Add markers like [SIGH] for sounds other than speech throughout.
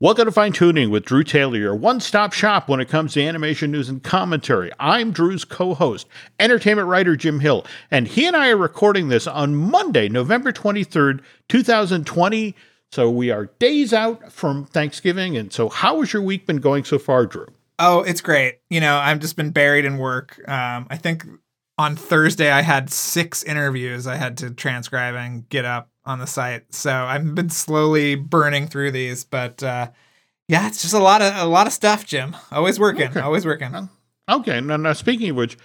Welcome to Fine Tuning with Drew Taylor, your one stop shop when it comes to animation news and commentary. I'm Drew's co host, entertainment writer Jim Hill, and he and I are recording this on Monday, November 23rd, 2020. So we are days out from Thanksgiving. And so, how has your week been going so far, Drew? Oh, it's great. You know, I've just been buried in work. Um, I think on Thursday I had six interviews I had to transcribe and get up on the site. So I've been slowly burning through these, but uh, yeah, it's just a lot of a lot of stuff, Jim. Always working, okay. always working. Okay. Now, now, speaking of which,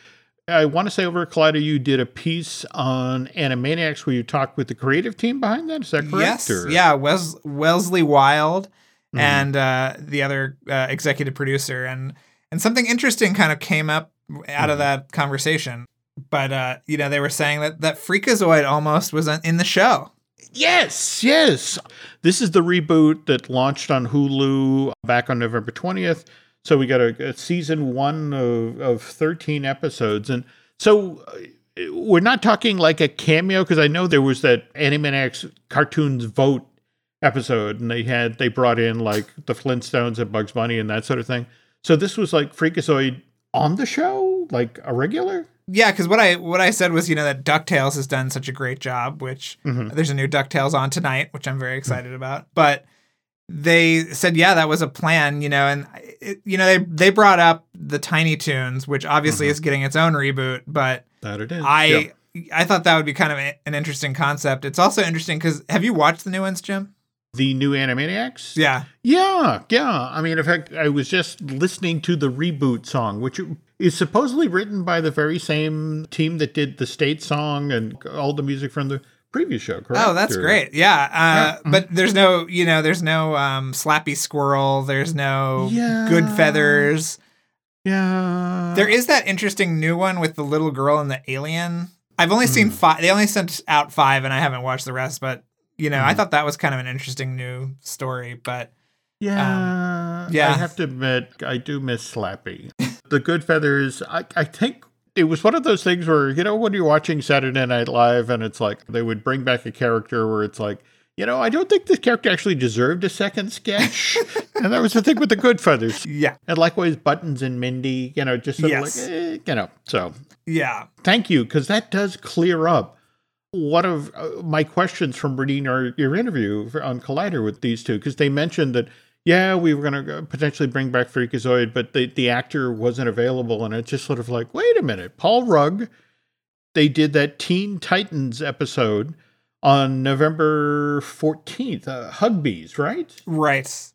I want to say over at Collider, you did a piece on Animaniacs where you talked with the creative team behind that. Is that correct? Yes. Or? Yeah. Wes- Wellesley Wild mm. and uh, the other uh, executive producer, and and something interesting kind of came up out mm. of that conversation. But uh, you know, they were saying that that Freakazoid almost was in the show. Yes, yes. This is the reboot that launched on Hulu back on November 20th. So we got a, a season one of, of 13 episodes. And so uh, we're not talking like a cameo because I know there was that Animaniacs cartoons vote episode and they had, they brought in like the Flintstones and Bugs Bunny and that sort of thing. So this was like Freakazoid on the show, like a regular? Yeah, because what I what I said was you know that Ducktales has done such a great job, which mm-hmm. there's a new Ducktales on tonight, which I'm very excited mm-hmm. about. But they said yeah, that was a plan, you know, and it, you know they they brought up the Tiny Toons, which obviously mm-hmm. is getting its own reboot, but that it is. I yep. I thought that would be kind of a, an interesting concept. It's also interesting because have you watched the new ones, Jim? the new Animaniacs? Yeah. Yeah, yeah. I mean, in fact, I was just listening to the reboot song, which is supposedly written by the very same team that did the state song and all the music from the previous show, correct? Oh, that's or, great. Yeah. Uh, yeah. But there's no, you know, there's no um, Slappy Squirrel. There's no yeah. Good Feathers. Yeah. There is that interesting new one with the little girl and the alien. I've only mm. seen five. They only sent out five, and I haven't watched the rest. But you know, mm. I mm-hmm. thought that was kind of an interesting new story. But yeah, um, yeah, I have to admit, I do miss Slappy. [LAUGHS] the Good Feathers, I, I think it was one of those things where you know when you're watching Saturday Night Live and it's like they would bring back a character where it's like you know I don't think this character actually deserved a second sketch, [LAUGHS] and that was the thing with the Good Feathers. Yeah, and likewise Buttons and Mindy, you know, just sort yes. of like eh, you know. So yeah, thank you because that does clear up one of uh, my questions from reading our, your interview on Collider with these two, because they mentioned that, yeah, we were going to potentially bring back Freakazoid, but the, the actor wasn't available. And it's just sort of like, wait a minute, Paul Rugg, they did that Teen Titans episode on November 14th, uh, Huggbees, right? Right.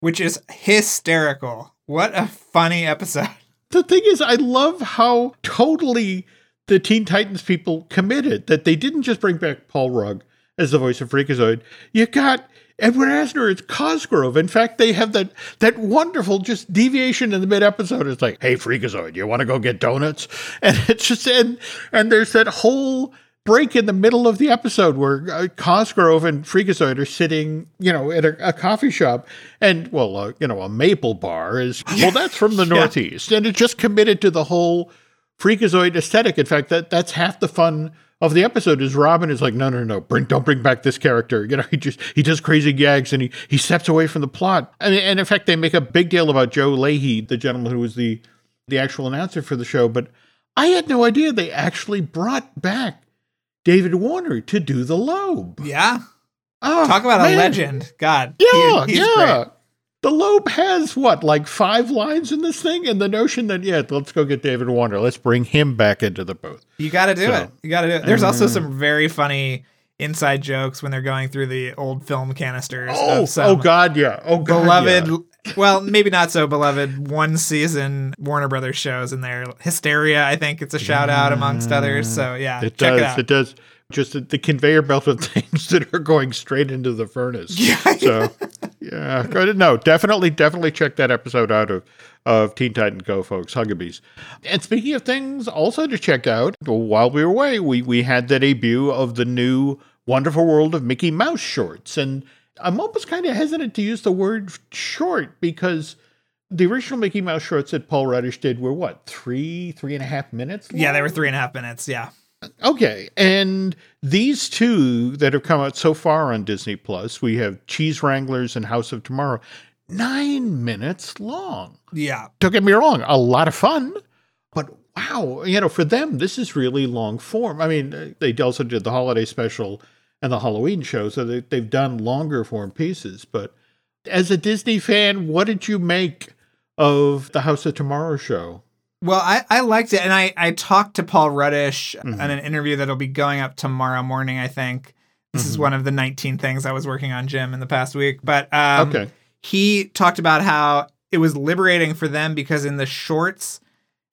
Which is hysterical. What a funny episode. [LAUGHS] The thing is, I love how totally the Teen Titans people committed that they didn't just bring back Paul Rugg as the voice of Freakazoid. You got Edward Asner it's Cosgrove. In fact, they have that that wonderful just deviation in the mid episode. It's like, hey, Freakazoid, you want to go get donuts? [LAUGHS] And it's just and and there's that whole break in the middle of the episode where uh, Cosgrove and Freakazoid are sitting, you know, at a, a coffee shop, and well, uh, you know, a maple bar is [LAUGHS] well, that's from the yeah. Northeast, and it's just committed to the whole freakazoid aesthetic. In fact, that that's half the fun of the episode is Robin is like, no, no, no, bring, don't bring back this character. You know, he just he does crazy gags and he he steps away from the plot. And, and in fact, they make a big deal about Joe Leahy, the gentleman who was the the actual announcer for the show. But I had no idea they actually brought back David Warner to do the Lobe. Yeah. Oh, Talk about man. a legend. God. Yeah, he, yeah. Great the Lobe has what, like five lines in this thing? And the notion that, yeah, let's go get David Warner. Let's bring him back into the booth. You got to do so, it. You got to do it. There's uh, also some very funny inside jokes when they're going through the old film canisters. Oh, oh God, yeah. Oh, God, beloved. Yeah. well, maybe not so beloved. One season Warner Brothers shows in there. Hysteria, I think it's a shout out amongst others. So yeah, it does. It, it does just the, the, conveyor belt of [LAUGHS] things that are going straight into the furnace. Yeah. So, yeah, no, definitely, definitely check that episode out of of Teen Titan Go, folks. Huggabees. And speaking of things, also to check out while we were away, we we had the debut of the new Wonderful World of Mickey Mouse shorts, and I'm almost kind of hesitant to use the word short because the original Mickey Mouse shorts that Paul Rudish did were what three, three and a half minutes. Long? Yeah, they were three and a half minutes. Yeah Okay, and these two that have come out so far on Disney Plus, we have Cheese Wranglers and House of Tomorrow, nine minutes long. Yeah. Don't get me wrong, a lot of fun, but wow, you know, for them, this is really long form. I mean, they also did the holiday special and the Halloween show, so they, they've done longer form pieces. But as a Disney fan, what did you make of the House of Tomorrow show? Well, I, I liked it, and I, I talked to Paul Rudish Mhm. in an interview that'll be going up tomorrow morning. I think this is Mhm. one of the 19 things I was working on, Jim, in the past week. But um, okay. he talked about how it was liberating for them because in the shorts,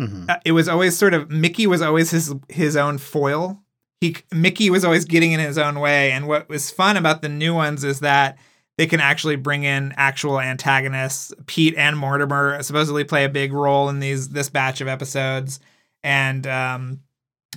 Mhm. uh, it was always sort of Mickey was always his his own foil. He Mickey was always getting in his own way, and what was fun about the new ones is that they can actually bring in actual antagonists. Pete and Mortimer supposedly play a big role in these this batch of episodes, and um,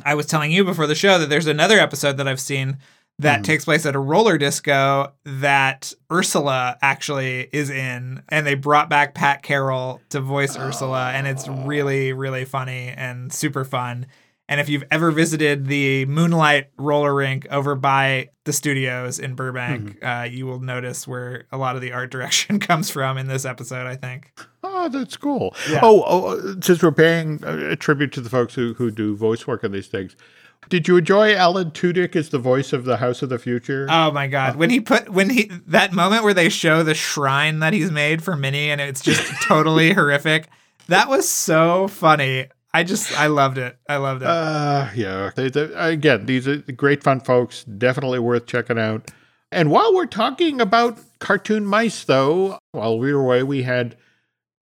I was telling you before the show that there's another episode that I've seen that Mhm. takes place at a roller disco that Ursula actually is in, and they brought back Pat Carroll to voice Ursula, and it's really, really funny and super fun. And if you've ever visited the Moonlight roller rink over by the studios in Burbank, mm-hmm. uh, you will notice where a lot of the art direction [LAUGHS] comes from in this episode, I think. Oh, that's cool. Yeah. Oh, oh, uh, since we're paying a a tribute to the folks who, who do voice work on these things, did you enjoy Alan Tudyk as the voice of the House of the Future? Oh my god. Uh, when he put when he that moment where they show the shrine that he's made for Minnie and it's just [LAUGHS] totally horrific. That was so funny. I just I loved it. I loved it. Uh, yeah. They, they, again, these are great fun folks. Definitely worth checking out. And while we're talking about cartoon mice, though, while we were away, we had.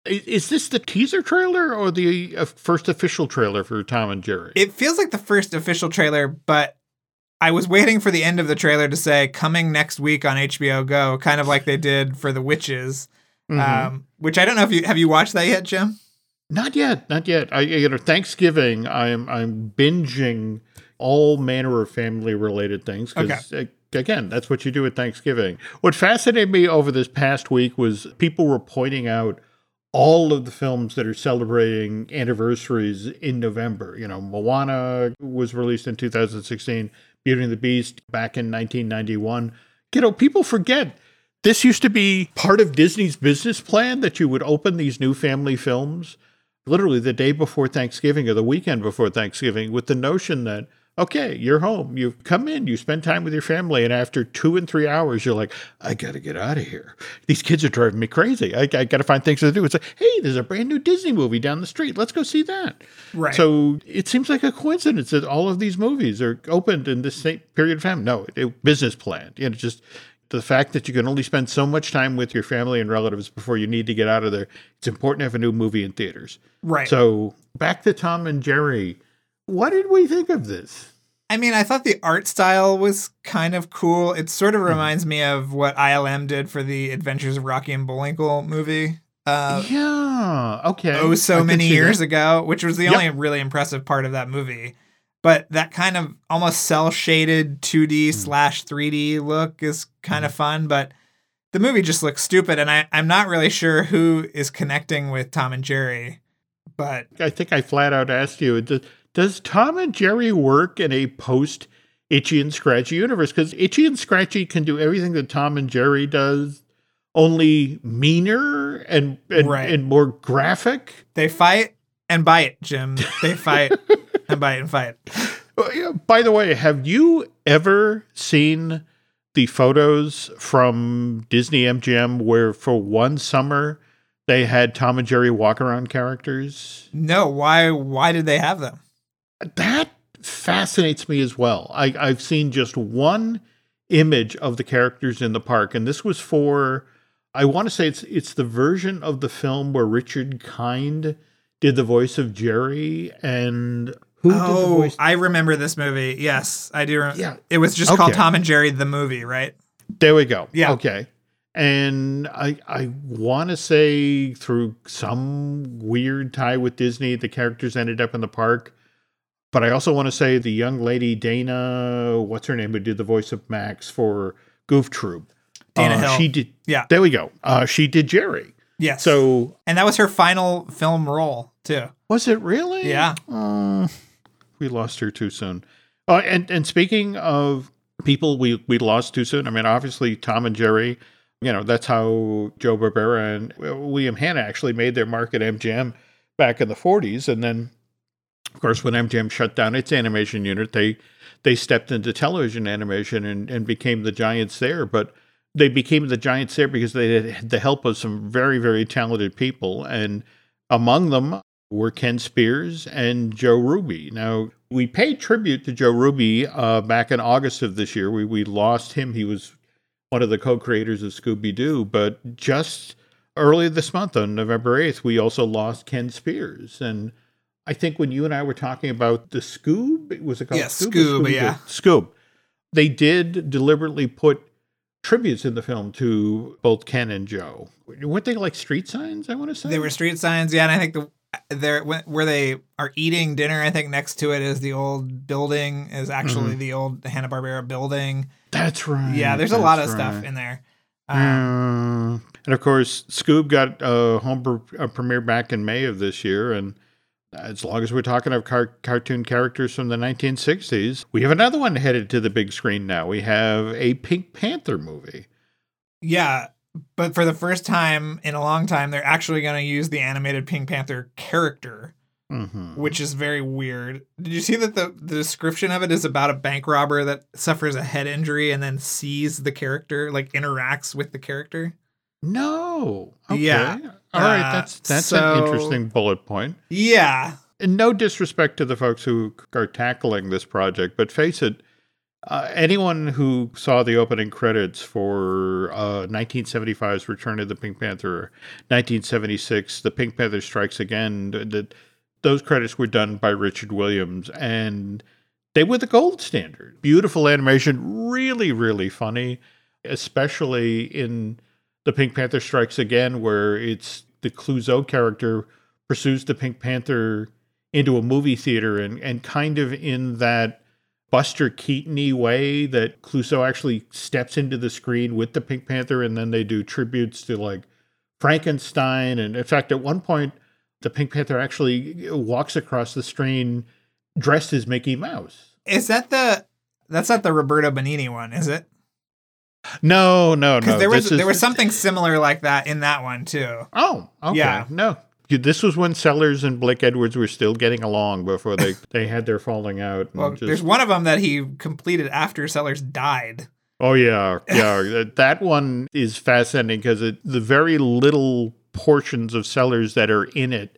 Is this the teaser trailer or the uh, first official trailer for Tom and Jerry? it feels like the first official trailer, but I was waiting for the end of the trailer to say coming next week on HBO Go, kind of like they did for the witches. Mhm. Um, which I don't know if you have you watched that yet, Jim? Not yet, not yet. I you know Thanksgiving. I'm I'm binging all manner of family related things because uh, again, that's what you do at Thanksgiving. What fascinated me over this past week was people were pointing out all of the films that are celebrating anniversaries in November. You know, Moana was released in 2016, Beauty and the Beast back in 1991. You know, people forget this used to be part of Disney's business plan that you would open these new family films literally the day before Thanksgiving or the weekend before Thanksgiving with the notion that, okay, you're home, you've come in, you spend time with your family, and after two and three hours, you're like, I got to get out of here. These kids are driving me crazy. I, I got to find things to do. It's like, hey, there's a brand new Disney movie down the street. Let's go see that. Right. So it seems like a coincidence that all of these movies are opened in this same period of time. No, it, business plan. You know, just the fact that you can only spend so much time with your family and relatives before you need to get out of there. It's important to have a new movie in theaters. right. So back to Tom and Jerry. What did we think of this? I mean, I thought the art style was kind of cool. It sort of Mm-hmm. reminds me of what ILM did for the Adventures of Rocky and Bullwinkle movie. Uh, yeah. Okay. oh so many years that. ago, which was the Yep. only really impressive part of that movie. But that kind of almost cell shaded 2D Hmm. slash 3D look is kind of fun, but the movie just looks stupid, and I, I'm not really sure who is connecting with Tom and Jerry. But I think I flat out asked you, does, does Tom and Jerry work in a post Itchy and Scratchy universe? Because Itchy and Scratchy can do everything that Tom and Jerry does, only meaner and and, Right. and more graphic. they fight and bite, Jim. They fight [LAUGHS] and bite and fight. By the way, have you ever seen the photos from Disney MGM where for one summer they had Tom and Jerry walk around characters? No, why? Why did they have them? That fascinates me as well. I, I've seen just one image of the characters in the park, and this was for I want to say it's it's the version of the film where Richard Kind did the voice of Jerry and who did the oh, voice? I remember this movie. Yes, I do. Rem- Yeah. it was just called Tom and Jerry the movie, right? There we go. Yeah. Okay. And I I want to say through some weird tie with Disney, the characters ended up in the park. But I also want to say the young lady Dana, what's her name, who did the voice of Max for Goof Troop. Dana uh, Hill. She did. Yeah. There we go. Uh, she did Jerry. Yes. So and that was her final film role too. was it really? Yeah. Uh, we lost her too soon. Oh, and and speaking of people we we lost too soon. I mean, obviously Tom and Jerry. You know, that's how Joe Barbera and William Hanna actually made their mark at MGM back in the 40s, and then of course when MGM shut down its animation unit, they they stepped into television animation and, and became the giants there. But they became the giants there because they had the help of some very, very talented people. And among them were Ken Spears and Joe Ruby. Now, we paid tribute to Joe Ruby uh, back in August of this year. We, we lost him. He was one of the co creators of Scooby Doo. But just early this month, on November 8th, we also lost Ken Spears. And I think when you and I were talking about the Scoob, was it called yeah, Scoob? Scoob yeah. Scoob. They did deliberately put tributes in the film to both Ken and Joe. Weren't they like street signs? I want to say they were street signs. Yeah, and I think the there where they are eating dinner. I think next to it is the old building. Is actually mm-hmm. the old Hanna Barbera building. That's right. Yeah, there's a lot of right. stuff in there. Um, and of course, Scoob got a home a premiere back in May of this year, and as long as we're talking of car- cartoon characters from the 1960s, we have another one headed to the big screen now. We have a Pink Panther movie. Yeah, but for the first time in a long time, they're actually going to use the animated Pink Panther character, mm-hmm. which is very weird. Did you see that the, the description of it is about a bank robber that suffers a head injury and then sees the character, like interacts with the character? No. Okay. Yeah. All right. Uh, that's that's so, an interesting bullet point. Yeah. And no disrespect to the folks who are tackling this project, but face it, uh, anyone who saw the opening credits for uh, 1975's Return of the Pink Panther, 1976, The Pink Panther Strikes Again, those credits were done by Richard Williams, and they were the gold standard. Beautiful animation, really, really funny, especially in The Pink Panther Strikes Again, where it's the Clouseau character pursues the Pink Panther into a movie theater and, and kind of in that Buster Keaton way that Clouseau actually steps into the screen with the Pink Panther and then they do tributes to like Frankenstein. And in fact, at one point, the Pink Panther actually walks across the screen dressed as Mickey Mouse. Is that the that's not the Roberto Benigni one, is it? No, no, no. There was is, there was something similar like that in that one too. Oh, okay. Yeah. No, this was when Sellers and Blake Edwards were still getting along before they, [LAUGHS] they had their falling out. Well, just... there's one of them that he completed after Sellers died. Oh yeah, [LAUGHS] yeah. that one is fascinating because the very little portions of Sellers that are in it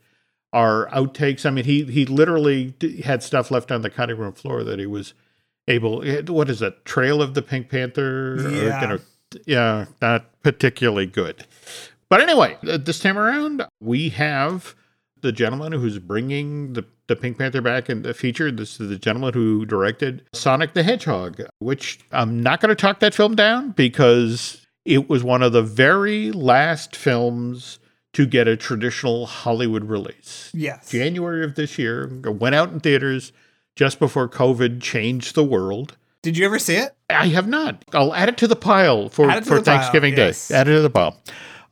are outtakes. I mean, he he literally had stuff left on the cutting room floor that he was able. What is that? Trail of the Pink Panther? Yeah. Or, you know, yeah, not particularly good. But anyway, this time around, we have the gentleman who's bringing the, the Pink Panther back in the feature. This is the gentleman who directed Sonic the Hedgehog, which I'm not going to talk that film down because it was one of the very last films to get a traditional Hollywood release. Yes. January of this year, went out in theaters just before COVID changed the world. Did you ever see it? I have not. I'll add it to the pile for, for Thanksgiving pile, yes. Day. Add it to the pile.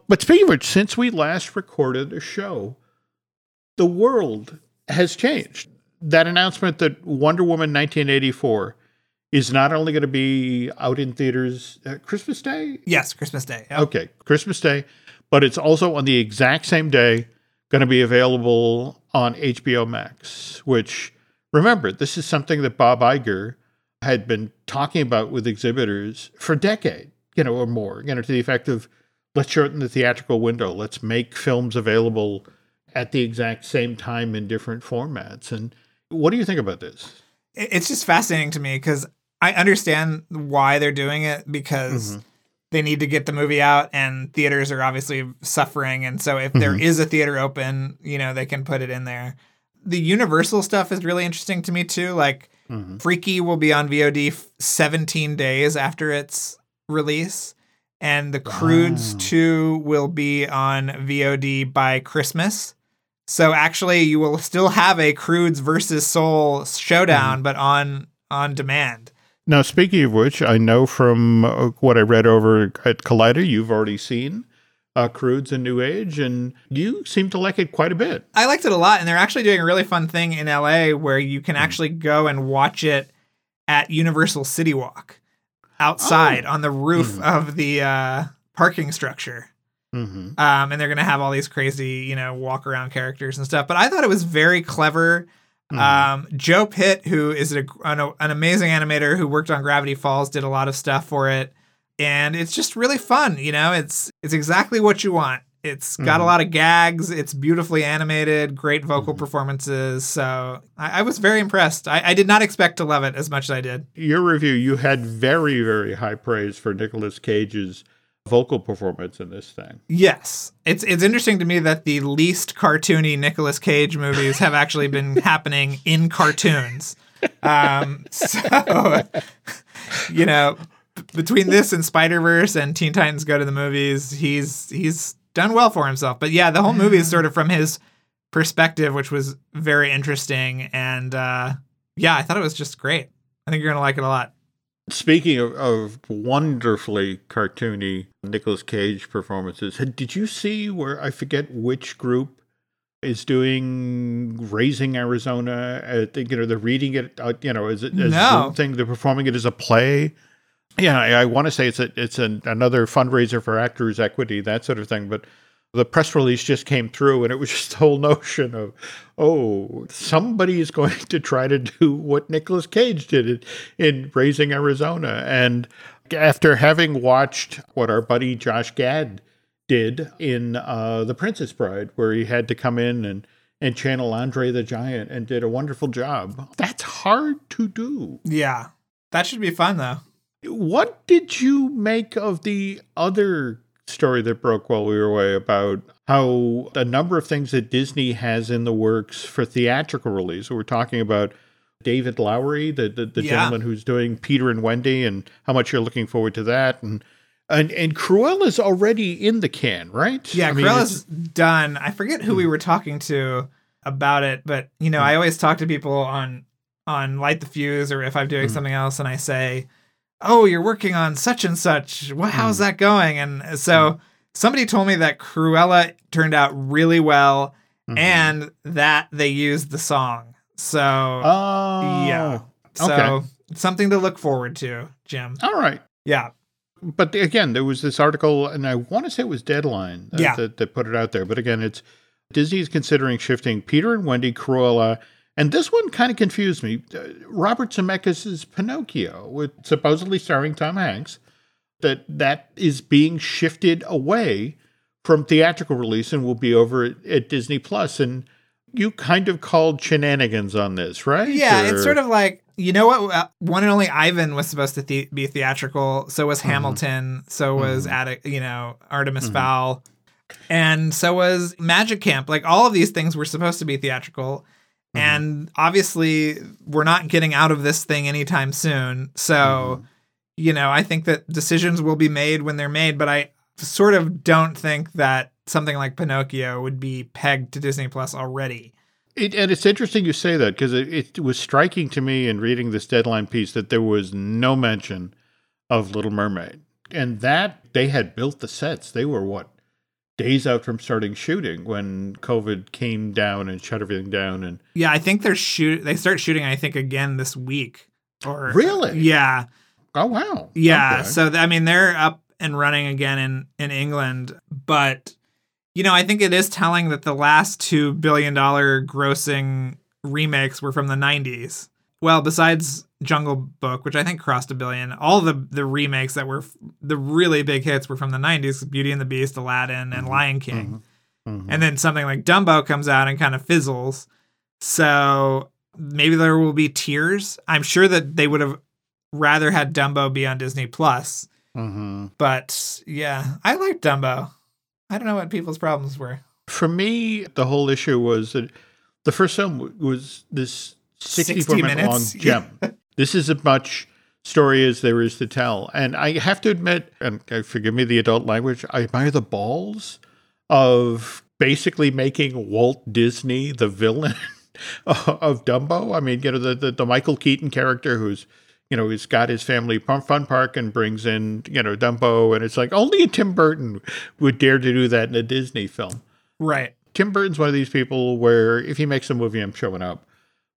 But speaking of which, since we last recorded a show, the world has changed. That announcement that Wonder Woman 1984 is not only going to be out in theaters Christmas Day? Yes, Christmas Day. Yep. Okay, Christmas Day, but it's also on the exact same day going to be available on HBO Max, which remember, this is something that Bob Iger had been talking about with exhibitors for a decade, you know, or more, you know, to the effect of let's shorten the theatrical window. Let's make films available at the exact same time in different formats. And what do you think about this? It's just fascinating to me because I understand why they're doing it because mm-hmm. they need to get the movie out and theaters are obviously suffering. And so if mm-hmm. there is a theater open, you know, they can put it in there. The Universal stuff is really interesting to me too. Like mm-hmm. Freaky will be on VOD 17 days after its release and the Croods wow. 2 will be on VOD by Christmas. So actually you will still have a Croods versus Soul showdown mm. but on on demand. Now speaking of which, I know from uh, what I read over at Collider you've already seen uh, Croods and New Age, and you seem to like it quite a bit. I liked it a lot, and they're actually doing a really fun thing in LA where you can mm. actually go and watch it at Universal City Walk outside Oh. on the roof Mhm. of the uh, parking structure. hmm Um, and they're going to have all these crazy, you know, walk around characters and stuff. But I thought it was very clever. Mm-hmm. Um, Joe Pitt, who is a, an, an amazing animator who worked on Gravity Falls, did a lot of stuff for it, and it's just really fun. You know, it's it's exactly what you want. It's got a Mhm. lot of gags. It's beautifully animated. Great vocal Mhm. performances. So I, I was very impressed. I, I did not expect to love it as much as I did. Your review, you had very, very high praise for Nicolas Cage's vocal performance in this thing. Yes, it's it's interesting to me that the least cartoony Nicolas Cage movies have actually been [LAUGHS] happening in cartoons. Um, so, you know, between this and Spider Verse and Teen Titans Go to the Movies, he's he's done well for himself. But yeah, the whole movie is sort of from his perspective, which was very interesting. And uh, yeah, I thought it was just great. I think you're gonna like it a lot. Speaking of, of wonderfully cartoony Nicolas Cage performances, did you see where I forget which group is doing Raising Arizona? I think you know they're reading it. Uh, you know, is it as No. Zoom thing? They're performing it as a play. Yeah, I, I want to say it's a, it's an, another fundraiser for Actors Equity, that sort of thing. But the press release just came through, and it was [LAUGHS] just the whole notion of, oh, somebody is going to try to do what Nicolas Cage did in, in Raising Arizona. And after having watched what our buddy Josh Gad did in uh, The Princess Bride, where he had to come in and and channel Andre the Giant and did a wonderful job. That's hard to do. Yeah, that should be fun though. What did you make of the other story that broke while we were away about how a number of things that Disney has in the works for theatrical release? We're talking about David Lowery, the the, the Yeah. gentleman who's doing Peter and Wendy, and how much you're looking forward to that, and and and Cruella's already in the can, right? Yeah, I mean, Cruella's Hmm. done. I forget who we were talking to about it, but you know, Hmm. I always talk to people on on Light the Fuse or if I'm doing Hmm. something else and I say, "Oh, you're working on such and such. Well, how's Hmm. that going?" And so somebody told me that Cruella turned out really well Mhm. and that they used the song. So, oh yeah. so okay. something to look forward to, Jim. all right. Yeah. but again, there was this article, and I want to say it was Deadline that, Yeah. that, that put it out there. But again, it's Disney is considering shifting Peter and Wendy, Cruella, and this one kind of confused me. Uh, Robert Zemeckis' Pinocchio, with supposedly starring Tom Hanks, that that is being shifted away from theatrical release and will be over at, at Disney Plus. And you kind of called shenanigans on this, right? Yeah, it's sort of like you know what? Uh, One and only Ivan was supposed to the- be theatrical. So was Mhm. Hamilton. So was. Atti- you know Artemis Mhm. Fowl, and so was Magic Camp. Like all of these things were supposed to be theatrical, Mhm. and obviously we're not getting out of this thing anytime soon. So Mhm. you know, I think that decisions will be made when they're made, but I sort of don't think that something like Pinocchio would be pegged to Disney Plus already. It, and it's interesting you say that because it, it was striking to me in reading this deadline piece that there was no mention of Little Mermaid. And that they had built the sets. They were what? Days out from starting shooting when COVID came down and shut everything down. And Yeah, I think they're shoot. They start shooting. I think again this week. Or Really? Yeah, oh, wow. yeah. Okay. So I mean, they're up and running again in in England, but you know, I think it is telling that the last two billion dollar grossing remakes were from the '90s. Well, besides Jungle Book, which I think crossed a billion, all the the remakes that were f- the really big hits were from the '90s: Beauty and the Beast, Aladdin, and Mhm, Lion King. Mhm. and then something like Dumbo comes out and kind of fizzles. So maybe there will be tears. I'm sure that they would have rather had Dumbo be on Disney Plus, Mhm. but yeah, I like Dumbo. I don't know what people's problems were. For me, the whole issue was that the first film was this 64 60 minute long gem. [LAUGHS] this is as much story as there is to tell. And I have to admit, and uh, forgive me the adult language, I admire the balls of basically making Walt Disney the villain [LAUGHS] of Dumbo. I mean, you know, the, the, the Michael Keaton character who's, you know, he's got his family fun fun park and brings in, you know, Dumbo. And it's like only a Tim Burton would dare to do that in a Disney film. Right. Tim Burton's one of these people where if he makes a movie, I'm showing up.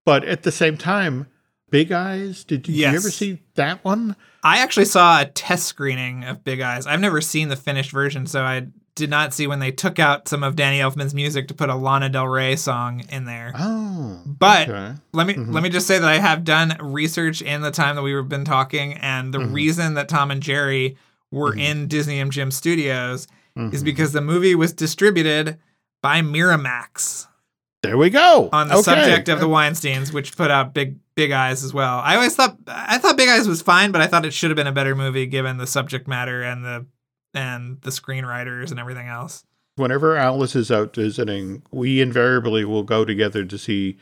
But at the same time, Big Eyes. Did, you Yes. ever see that one? I actually saw a test screening of Big Eyes. I've never seen the finished version, so I did not see when they took out some of Danny Elfman's music to put a Lana Del Rey song in there. Oh, But okay. let me Mhm. let me just say that I have done research in the time that we've been talking, and the Mhm. reason that Tom and Jerry were Mhm. in Disney MGM Studios is Mhm. because the movie was distributed by Miramax there we go on the Okay. subject of the Weinstein's, which put out Big Big Eyes as well. I always thought I thought Big Eyes was fine, but I thought it should have been a better movie given the subject matter and the and the screenwriters and everything else. Whenever Alice is out visiting, we invariably will go together to see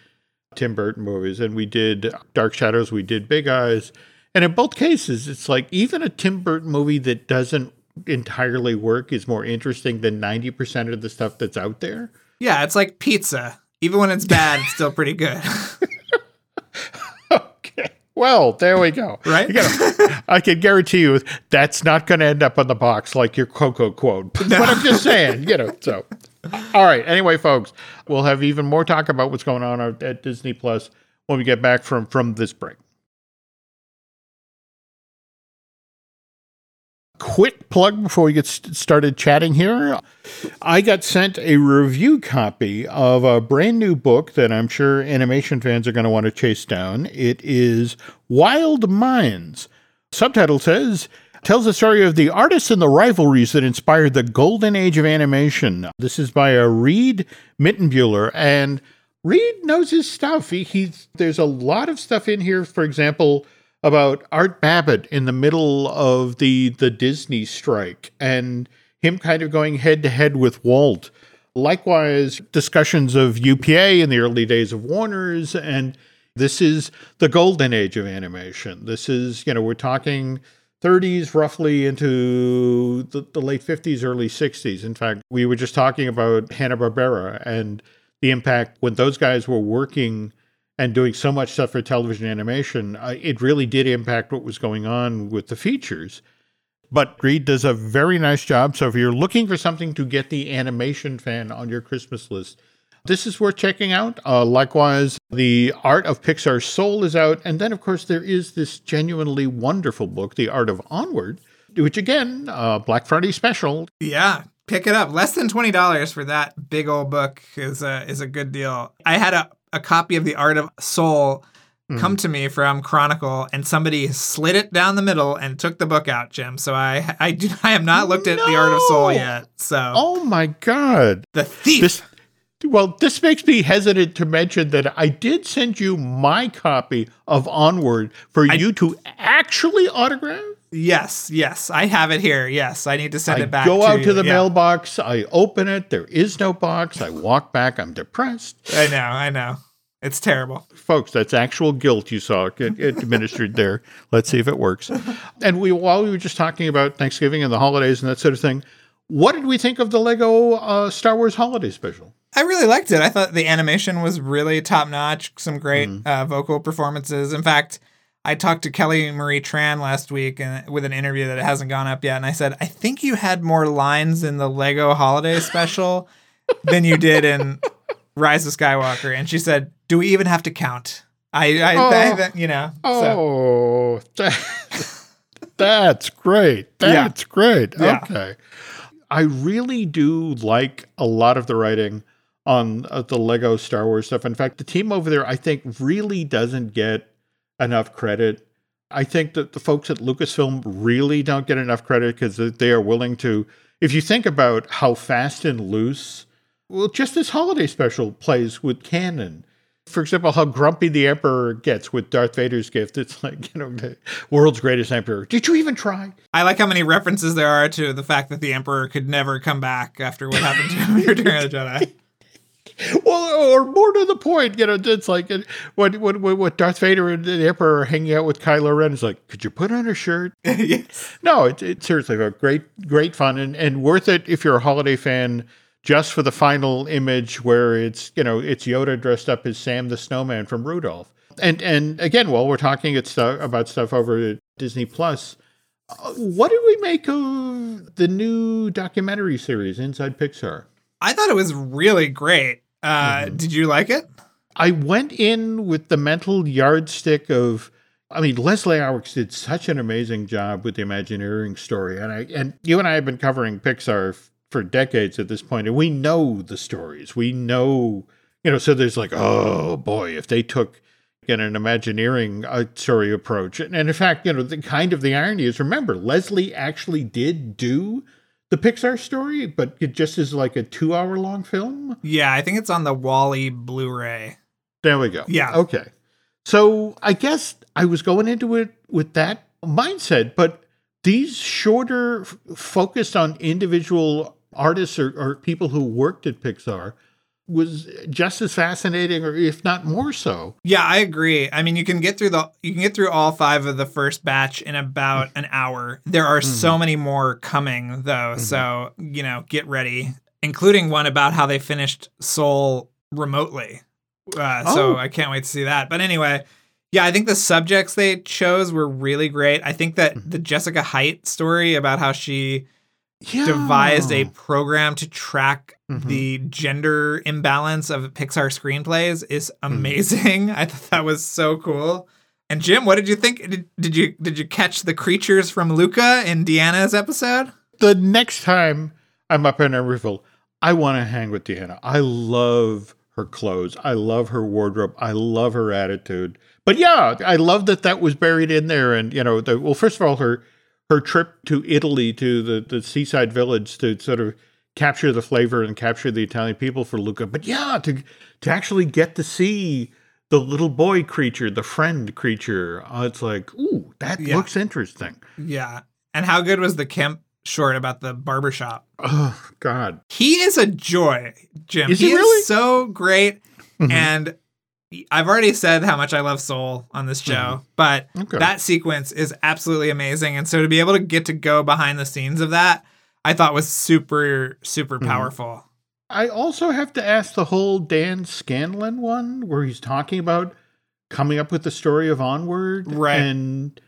Tim Burton movies, and we did Dark Shadows, we did Big Eyes, and in both cases, it's like even a Tim Burton movie that doesn't entirely work is more interesting than ninety percent of the stuff that's out there. Yeah, it's like pizza. Even when it's bad, it's still pretty good. [LAUGHS] [LAUGHS] Well, there we go. Right? Gotta- [LAUGHS] I can guarantee you that's not going to end up on the box like your Coco quote. [LAUGHS] But I'm just saying, you know. So, all right. Anyway, folks, we'll have even more talk about what's going on at Disney Plus when we get back from from this break. Quick plug before we get st- started chatting here. I got sent a review copy of a brand new book that I'm sure animation fans are going to want to chase down. It is Wild Minds. Subtitle says, tells the story of the artists and the rivalries that inspired the golden age of animation. This is by a Reid Mitenbuler, and Reid knows his stuff. He, he's there's a lot of stuff in here. For example, about Art Babbitt in the middle of the the Disney strike and him kind of going head to head with Walt. Likewise, discussions of UPA in the early days of Warner's and this is the golden age of animation. This is, you know, we're talking 30s roughly into the, the late 50s, early 60s. In fact, we were just talking about Hanna-Barbera and the impact when those guys were working and doing so much stuff for television animation, uh, it really did impact what was going on with the features. But Reid does a very nice job. So if you're looking for something to get the animation fan on your Christmas list, this is worth checking out. Uh, likewise, The Art of Pixar's Soul is out. And then, of course, there is this genuinely wonderful book, The Art of Onward, which again, uh, Black Friday special. Yeah, pick it up. Less than twenty dollars for that big old book is a is a good deal. I had a, a copy of The Art of Soul Hmm. come to me from Chronicle, and somebody slid it down the middle and took the book out, Jim. So I I do I have not looked at The Art of Soul yet. So Oh my God. the thief. This well, this makes me hesitant to mention that I did send you my copy of Onward for I- you to actually autograph. yes, yes, I have it here. Yes, I need to send I it back. go to out you. to the Yeah. mailbox, I open it, there is no box. I walk back, I'm depressed. I know, I know. It's terrible. Folks, that's actual guilt you saw get, get administered there. Let's see if it works. And we while we were just talking about Thanksgiving and the holidays and that sort of thing, what did we think of the Lego uh, Star Wars Holiday Special? I really liked it. I thought the animation was really top notch. Some great Mhm. uh, vocal performances. In fact, I talked to Kelly Marie Tran last week and, with an interview that hasn't gone up yet, and I said, I think you had more lines in the Lego Holiday Special than you did in Rise of Skywalker. And she said, Do we even have to count? I, I, Oh. I you know. So, Oh, that- [LAUGHS] that's great. [LAUGHS] Yeah. That's great. Yeah. Okay. I really do like a lot of the writing on uh, the Lego Star Wars stuff. In fact, the team over there, I think, really doesn't get enough credit. I think that the folks at Lucasfilm really don't get enough credit because they are willing to. If you think about how fast and loose, well, just this holiday special plays with canon for example, how grumpy the Emperor gets with Darth Vader's gift. It's like, you know, the world's greatest Emperor. Did you even try? I like how many references there are to the fact that the Emperor could never come back after what happened to him in Return of the Jedi. Well, or more to the point, you know, it's like uh, when, when, when when Darth Vader and the Emperor are hanging out with Kylo Ren. It's like, could you put on a shirt? [LAUGHS] yes. No, it's it's seriously a great, great fun and, and worth it if you're a holiday fan just for the final image where it's, you know, it's Yoda dressed up as Sam the Snowman from Rudolph. And and again, while we're talking stuff, about stuff over at Disney Plus, uh, what did we make of the new documentary series Inside Pixar? I thought it was really great. Uh, Mhm. Did you like it? I went in with the mental yardstick of I mean, Leslie Iwerks did such an amazing job with the Imagineering story, and I and you and I have been covering Pixar for decades at this point, and we know the stories. We know, you know. So there's like, oh boy, if they took know, an Imagineering uh, story approach, and, and in fact, you know, the kind of the irony is, remember, Leslie actually did do the Pixar story, but it just is like a two-hour long film. Yeah, I think it's on the WALL-E Blu-ray. There we go. Yeah. Okay. So I guess I was going into it with that mindset, but these shorter, f- focused on individual artists or, or people who worked at Pixar was just as fascinating, or if not more so. Yeah, I agree. I mean, you can get through the you can get through all five of the first batch in about an hour. There are mm-hmm. so many more coming though, mm-hmm. so you know, get ready, including one about how they finished Soul remotely. Uh, So Oh. I can't wait to see that. But anyway, yeah, I think the subjects they chose were really great. I think that mm-hmm. the Jessica Heidt story about how she Yeah. devised a program to track Mhm. the gender imbalance of Pixar screenplays is amazing. [LAUGHS] I thought that was so cool. And Jim, what did you think? Did, did you did you catch the creatures from Luca in Deanna's episode? the next time I'm up in Emeryville, I want to hang with Deanna. I love her clothes. I love her wardrobe. I love her attitude. But yeah, I love that that was buried in there. And you know, the, well, first of all, her her trip to Italy to the the seaside village to sort of capture the flavor and capture the Italian people for Luca. But yeah, to to actually get to see the little boy creature, the friend creature, uh, it's like, ooh, that Yeah. looks interesting. Yeah. And how good was the Kemp short about the barbershop? Oh God, He is a joy, Jim. Is he really? is so great. Mhm. And I've already said how much I love Soul on this show, but Okay. that sequence is absolutely amazing. And so to be able to get to go behind the scenes of that, I thought was super, super Mm-hmm. powerful. I also have to ask the whole Dan Scanlon one where he's talking about coming up with the story of Onward. Right. And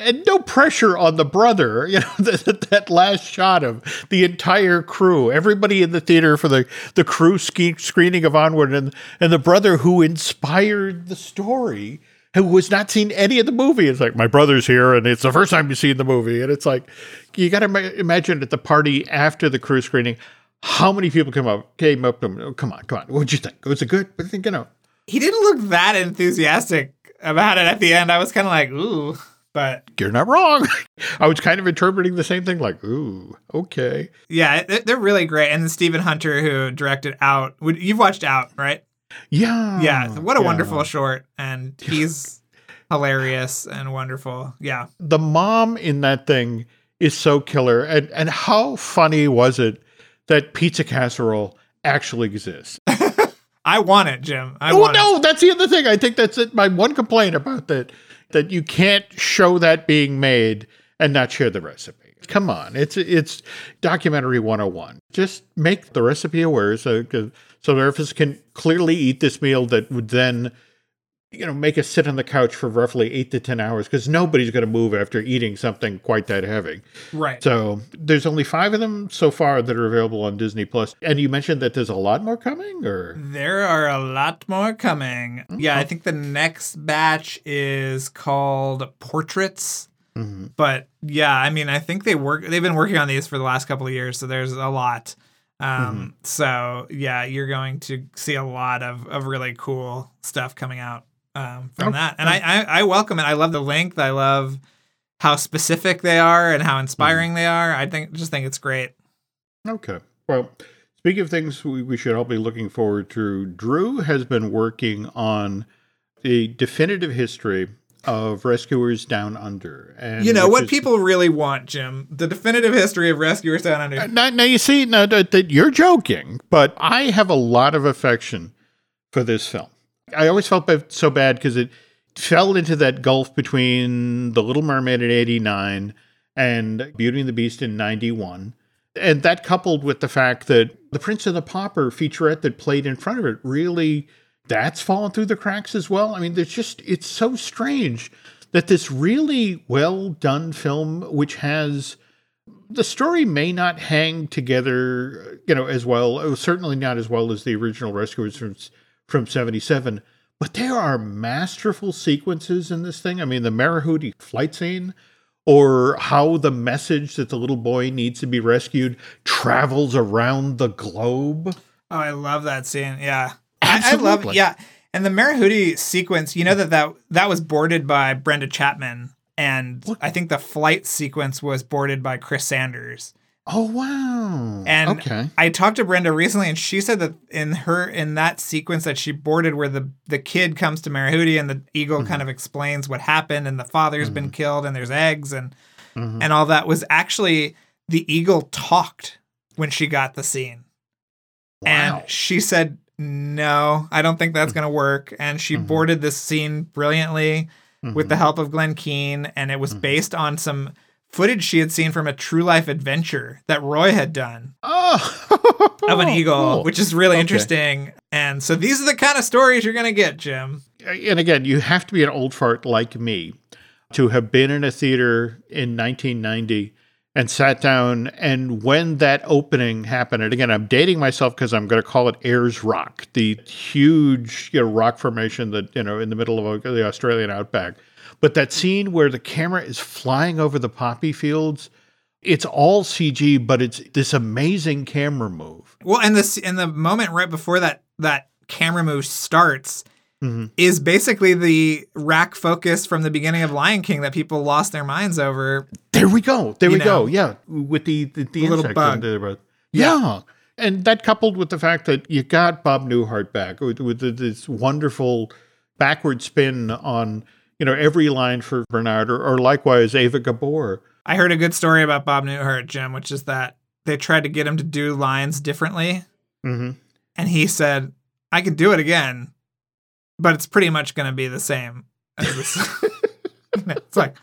and no pressure on the brother, [LAUGHS] you know, that, that last shot of the entire crew, everybody in the theater for the, the crew screening of Onward, and, and the brother who inspired the story, who was not seen any of the movie. It's like, my brother's here, and it's the first time you've seen the movie. And it's like, you got to ma- imagine at the party after the crew screening, how many people came up came up to him? Oh, come on, come on. What'd you think? Was it good? I think you know. He didn't look that enthusiastic about it at the end. I was kind of like, ooh, but You're not wrong. [LAUGHS] I was kind of interpreting the same thing, like, ooh, okay. yeah, they- they're really great. And then Steven Hunter, who directed Out, you've watched Out, right? Yeah. Yeah, what a yeah. wonderful short, and [LAUGHS] he's hilarious and wonderful. Yeah, The mom in that thing is so killer. And and how funny was it that pizza casserole actually exists? [LAUGHS] I want it, Jim. I oh want it. no, that's the other thing. I think that's it. My one complaint about that that you can't show that being made and not share the recipe. Come on, it's it's documentary 101. Just make the recipe aware so so Nervous can clearly eat this meal that would then you know make us sit on the couch for roughly eight to ten hours because nobody's going to move after eating something quite that heavy. Right. So there's only five of them so far that are available on Disney Plus. And you mentioned that there's a lot more coming, or There are a lot more coming. Yeah, I think the next batch is called Portraits. Mhm. But yeah, I mean, I think they work. They've been working on these for the last couple of years, so there's a lot. Um, So yeah, you're going to see a lot of of really cool stuff coming out um, from that, and I, I I welcome it. I love the length. I love how specific they are and how inspiring they are. I think just think it's great. Okay. Well, speaking of things we, we should all be looking forward to, Drew has been working on the definitive history of Rescuers Down Under. And You know what is- people really want, Jim? The definitive history of Rescuers Down Under. Now, now you see, now that you're joking, but I have a lot of affection for this film. I always felt so bad because it fell into that gulf between The Little Mermaid in 89 and Beauty and the Beast in 91. And that coupled with the fact that the Prince and the Pauper featurette that played in front of it really, that's fallen through the cracks as well. I mean, there's just, it's so strange that this really well done film, which has the story may not hang together, you know, as well. Certainly not as well as the original Rescuers from from '77, but there are masterful sequences in this thing. I mean, the Marahute flight scene, or how the message that the little boy needs to be rescued travels around the globe. Oh, I love that scene. Yeah. I, I love yeah. And the Marahute sequence, you know that that, that was boarded by Brenda Chapman. And What? I think the flight sequence was boarded by Chris Sanders. Oh wow! And okay, I talked to Brenda recently, and she said that in her in that sequence that she boarded, where the the kid comes to Marahute and the eagle Mm-hmm. kind of explains what happened, and the father's been killed, and there's eggs, and Mhm. and all that was actually the eagle talked when she got the scene, wow. and she said, "No, I don't think that's gonna work," and she Mhm. boarded this scene brilliantly with the help of Glen Keane, and it was Mhm. based on some footage she had seen from a true life adventure that Roy had done oh, of an [LAUGHS] eagle, cool. which is really Okay. interesting. And so these are the kind of stories you're going to get, Jim. and again, you have to be an old fart like me to have been in a theater in 1990 and sat down. And when that opening happened, and again, I'm dating myself because I'm going to call it Ayers Rock, the huge you know, rock formation that, you know, in the middle of uh, the Australian outback. But that scene where the camera is flying over the poppy fields, it's all CG, but it's this amazing camera move. Well, and this and the moment right before that that camera move starts Mhm. is basically the rack focus from the beginning of Lion King that people lost their minds over. There we go. There we know. go. Yeah, with the the, the, little bug. the- Yeah. and that coupled with the fact that you got Bob Newhart back with, with this wonderful backward spin on you know every line for Bernard, or, or likewise Eva Gabor. I heard a good story about Bob Newhart, Jim, which is that they tried to get him to do lines differently, Mm-hmm. and he said, "I could do it again, but it's pretty much going to be the same." [LAUGHS] It's like,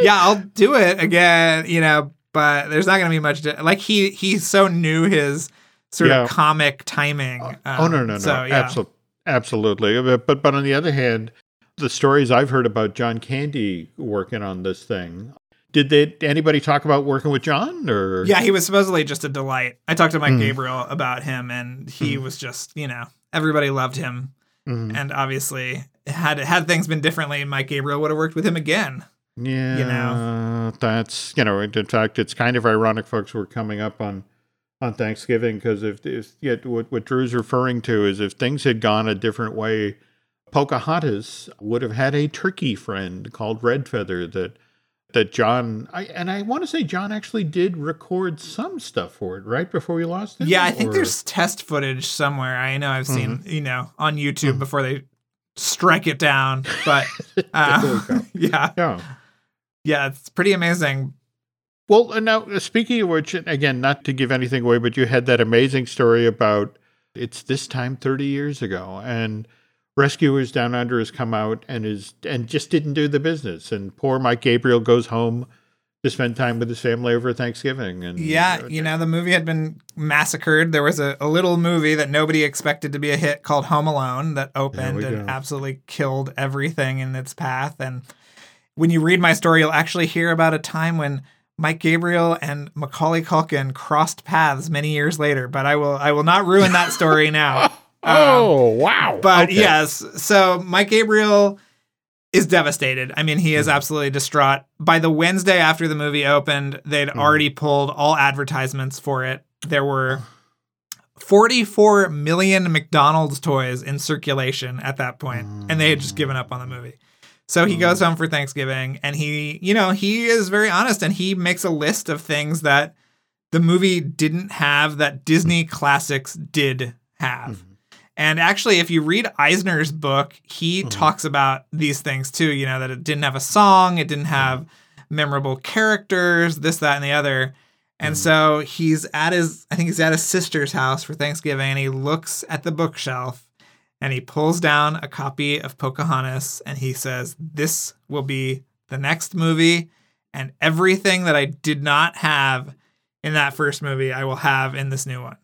yeah, I'll do it again, you know, but there's not going to be much. Di- like he he so knew his sort Yeah. of comic timing. oh no um, no no, So, yeah. Absol- absolutely. But, but but on the other hand, the stories I've heard about John Candy working on this thing. Did they anybody talk about working with John or Yeah, he was supposedly just a delight. I talked to Mike Mm. Gabriel about him, and he Mm. was just, you know, everybody loved him. Mhm. And obviously, had had things been differently, Mike Gabriel would have worked with him again. Yeah, You know? that's you know. In fact, it's kind of ironic, folks. We're coming up on on Thanksgiving because if, if yet what what Drew's referring to is if things had gone a different way, Pocahontas would have had a turkey friend called Red Feather that that John I and I want to say John actually did record some stuff for it right before we lost it. Yeah, I think or- there's test footage somewhere. I know I've seen, Mm-hmm. you know, on YouTube before they strike it down. But [LAUGHS] uh, [LAUGHS] yeah, yeah. yeah, it's pretty amazing. Well, uh, now uh, speaking of which, again, not to give anything away, but you had that amazing story about it's this time 30 years ago, and Rescuers Down Under has come out and is and just didn't do the business, and poor Mike Gabriel goes home to spend time with his family over Thanksgiving, and Yeah, uh, you know, the movie had been massacred. There was a, a little movie that nobody expected to be a hit called Home Alone that opened and absolutely killed everything in its path. And when you read my story, you'll actually hear about a time when Mike Gabriel and Macaulay Culkin crossed paths many years later. But I will I will not ruin that story now. [LAUGHS] oh wow! But Okay. yes, so Mike Gabriel is devastated. I mean, he is Mhm. absolutely distraught. By the Wednesday after the movie opened, they'd Mhm. already pulled all advertisements for it. There were 44 million McDonald's toys in circulation at that point, and they had just given up on the movie. So he goes home for Thanksgiving and he, you know, he is very honest and he makes a list of things that the movie didn't have that Disney classics did have. And actually, if you read Eisner's book, he Mhm. talks about these things too. You know, that it didn't have a song, it didn't have memorable characters, this, that, and the other. And Mhm. so he's at his, I think he's at his sister's house for Thanksgiving, and he looks at the bookshelf and he pulls down a copy of Pocahontas and he says, This will be the next movie, and everything that I did not have in that first movie, I will have in this new one.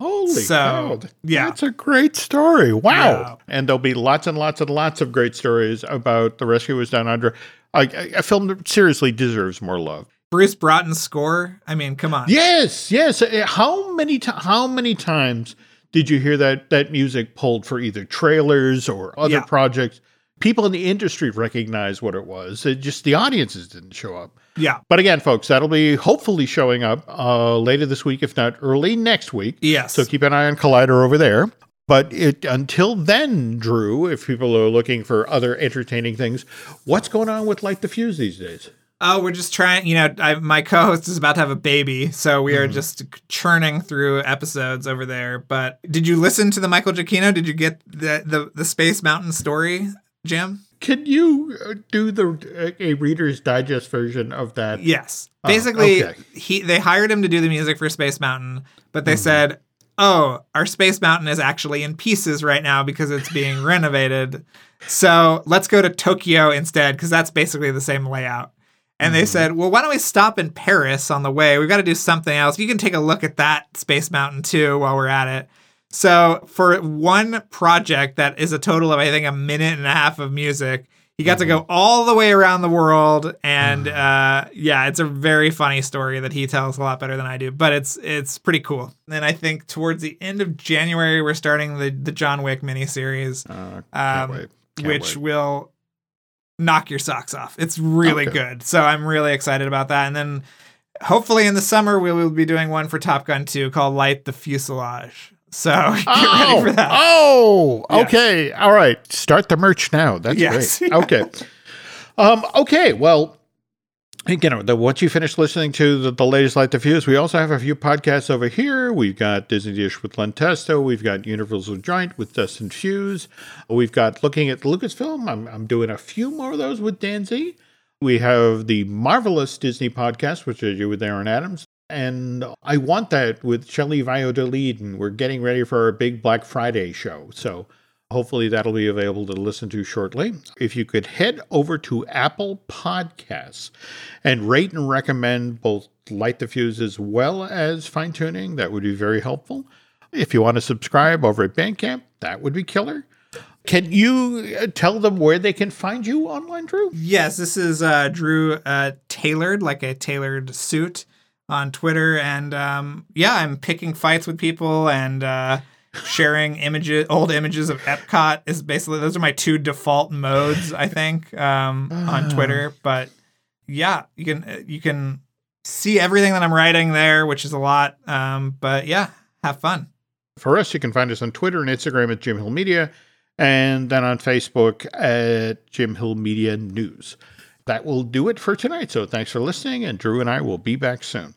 Holy So, cow. yeah. That's a great story. Wow. Yeah. And there'll be lots and lots and lots of great stories about the Rescuers Down Under. A, a- a film that seriously deserves more love. Bruce Broughton's score. I mean, come on. Yes, yes. Uh, How many ti how many times Did you hear that that music pulled for either trailers or other Yeah. projects? People in the industry recognize what it was. It just the audiences didn't show up. Yeah. But again, folks, that'll be hopefully showing up uh, later this week, if not early next week. Yes. So keep an eye on Collider over there. But it until then, Drew, if people are looking for other entertaining things, what's going on with Light the Fuse these days? Oh, we're just trying. You know, I, my co-host is about to have a baby, so we are Mm-hmm. just churning through episodes over there. But did you listen to the Michael Giacchino? Did you get the the, the Space Mountain story, Jim? Can you uh, do the a Reader's Digest version of that? Yes. Oh, Basically, okay. he they hired him to do the music for Space Mountain, but Mm-hmm. they said, "Oh, our Space Mountain is actually in pieces right now because it's being [LAUGHS] renovated. So let's go to Tokyo instead because that's basically the same layout." And Mm-hmm. they said, "Well, why don't we stop in Paris on the way? We've got to do something else. You can take a look at that Space Mountain too while we're at it." So for one project that is a total of I think a minute and a half of music, he got to go all the way around the world, and uh, yeah, it's a very funny story that he tells a lot better than I do. But it's it's pretty cool. And I think towards the end of January we're starting the the John Wick miniseries, Uh, can't um, wait. Can't which wait. will knock your socks off. It's really Okay. good. So I'm really excited about that. And then hopefully in the summer we will be doing one for Top Gun 2 called Light the Fuselage. So [LAUGHS] get ready for that. Oh, Yes. okay. All right. Start the merch now. That's Yes. great. [LAUGHS] Okay. Um, okay. Well, you know, the, once you finish listening to the, the latest Light the Fuse, we also have a few podcasts over here. We've got Disney Dish with Len Testa. We've got Universal Joint with Dustin Fuse. We've got Looking at Lucasfilm. I'm, I'm doing a few more of those with Dan Z. We have the Marvelous Disney podcast, which I do with Aaron Adams. And I want that with Shelley Valladolid, and we're getting ready for our big Black Friday show. So hopefully that'll be available to listen to shortly. If you could head over to Apple Podcasts and rate and recommend both Light the Fuse as well as Fine Tooning, that would be very helpful. If you want to subscribe over at Bandcamp, that would be killer. Can you uh, tell them where they can find you online, Drew? Yes, this is uh, Drew uh, tailored, like a tailored suit on Twitter. And um, yeah, I'm picking fights with people and uh, sharing images, old images of Epcot is basically, those are my two default modes, I think, um, on Twitter. But yeah, you can, you can see everything that I'm writing there, which is a lot. Um, but yeah, have fun. For us, you can find us on Twitter and Instagram at Jim Hill Media, and then on Facebook at Jim Hill Media News. That will do it for tonight. So thanks for listening, and Drew and I will be back soon.